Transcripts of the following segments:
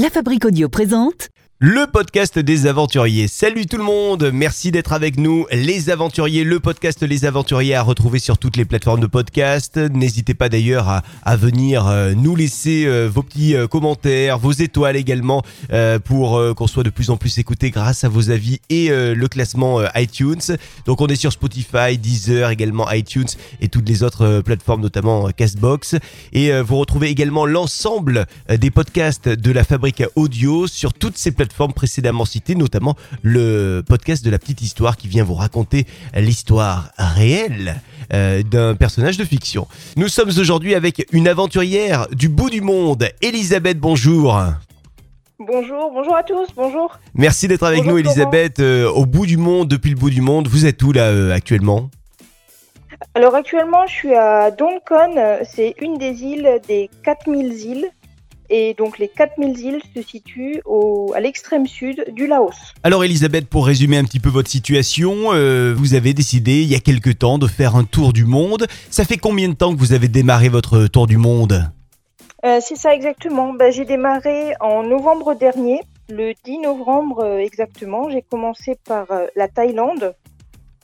La Fabrique Audio présente Le podcast des aventuriers. Salut tout le monde, merci d'être avec nous. Les aventuriers, le podcast Les aventuriers à retrouver sur toutes les plateformes de podcast. N'hésitez pas d'ailleurs à, venir euh, nous laisser euh, vos petits euh, commentaires, vos étoiles également pour qu'on soit de plus en plus écouté grâce à vos avis et le classement iTunes. Donc on est sur Spotify, Deezer, également iTunes et toutes les autres plateformes, notamment Castbox. Et vous retrouvez également l'ensemble des podcasts de la fabrique audio sur toutes ces plateformes précédemment citées, notamment le podcast de la petite histoire qui vient vous raconter l'histoire réelle euh, d'un personnage de fiction. Nous sommes aujourd'hui avec une aventurière du bout du monde, Elisabeth, bonjour. Bonjour, bonjour à tous, bonjour. Merci d'être avec Bonjour, nous. Elisabeth, euh, au bout du monde, depuis le bout du monde. Vous êtes où là euh, actuellement? Alors actuellement, je suis à Donkon, euh, c'est une des îles des 4000 îles. Et donc les 4000 îles se situent au, à l'extrême sud du Laos. Alors Elisabeth, pour résumer un petit peu votre situation, euh, vous avez décidé il y a quelque temps de faire un tour du monde. Ça fait combien de temps que vous avez démarré votre tour du monde Euh, c'est ça exactement. Bah, j'ai démarré en novembre dernier, le 10 novembre euh, exactement. J'ai commencé par la Thaïlande.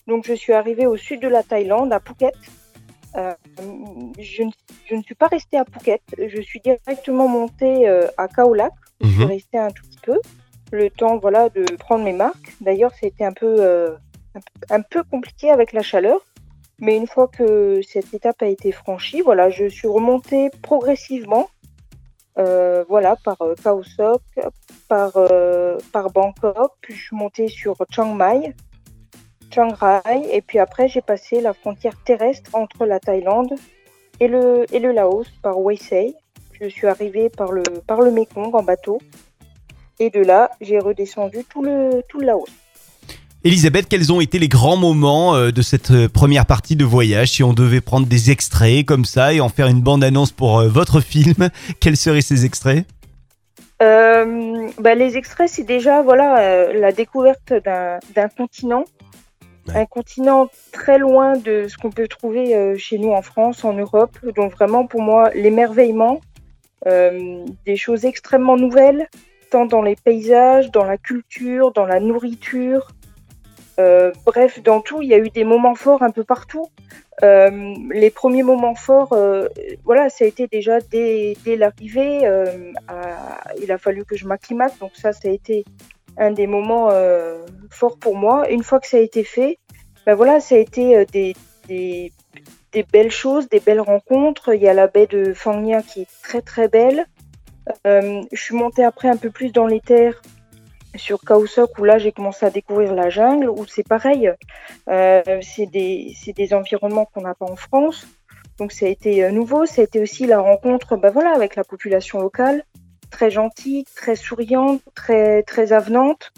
Donc je suis arrivée au sud de la Thaïlande, à Phuket. Euh, je, ne, je ne suis pas restée à Phuket. Je suis directement montée euh, à Khao Lak. Je suis Mhm. restée un tout petit peu, le temps voilà de prendre mes marques. D'ailleurs, c'était un peu, euh, un, peu- un peu compliqué avec la chaleur, mais une fois que cette étape a été franchie, voilà, je suis remontée progressivement, euh, voilà, par euh, Khao Sok, par euh, par Bangkok, puis je suis montée sur Chiang Mai, Chiang Rai, et puis après j'ai passé la frontière terrestre entre la Thaïlande et le et le Laos par Sai. Je suis arrivée par le, par le Mekong en bateau. Et de là, j'ai redescendu tout le, tout le Laos. Elisabeth, quels ont été les grands moments euh, de cette euh, première partie de voyage? Si on devait prendre des extraits comme ça et en faire une bande-annonce pour euh, votre film, quels seraient ces extraits? Euh, bah, les extraits, c'est déjà voilà, euh, la découverte d'un continent. Un continent très loin de ce qu'on peut trouver euh, chez nous en France, en Europe. Donc vraiment, pour moi, l'émerveillement, euh, des choses extrêmement nouvelles, tant dans les paysages, dans la culture, dans la nourriture. Euh, bref, dans tout, il y a eu des moments forts un peu partout. Les premiers moments forts, voilà, ça a été déjà dès, l'arrivée. il a fallu que je m'acclimate, donc ça, ça a été un des moments euh, forts pour moi. Une fois que ça a été fait, ben voilà, ça a été euh, des, des, des belles choses, des belles rencontres. Il y a la baie de Phang qui est très très belle. Euh, je suis montée après un peu plus dans les terres sur Khao Sok où là j'ai commencé à découvrir la jungle où c'est pareil. Euh, c'est des, des environnements qu'on n'a pas en France. Donc ça a été euh, nouveau. Ça a été aussi la rencontre ben voilà, avec la population locale, très gentille, très souriante, très, très avenante.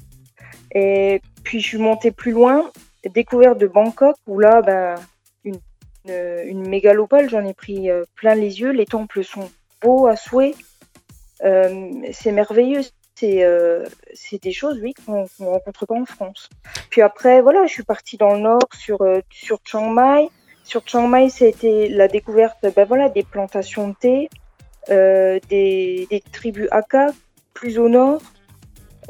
Et puis je suis montée plus loin, découverte de Bangkok où là, ben, une, une, une mégalopole, j'en ai pris euh, plein les yeux. Les temples sont beaux à souhait. Euh, c'est merveilleux. C'est euh, c'est des choses, oui, qu'on ne rencontre pas en France. Puis après, voilà, je suis partie dans le nord sur, euh, sur Chiang Mai. Sur Chiang Mai, été la découverte ben voilà, des plantations de thé, euh, des, des tribus Hakka, plus au nord.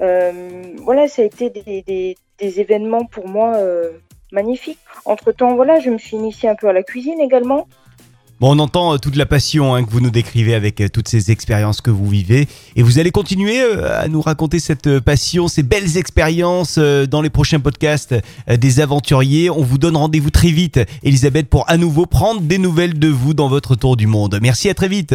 Euh, voilà, ça a été des, événements pour moi euh, magnifiques. Entre-temps, voilà, je me suis initiée un peu à la cuisine également. Bon, on entend euh, toute la passion hein, que vous nous décrivez avec euh, toutes ces expériences que vous vivez. Et vous allez continuer euh, à nous raconter cette euh, passion, ces belles expériences euh, dans les prochains podcasts euh, des aventuriers. On vous donne rendez-vous très vite, Elisabeth, pour à nouveau prendre des nouvelles de vous dans votre tour du monde. Merci, à très vite.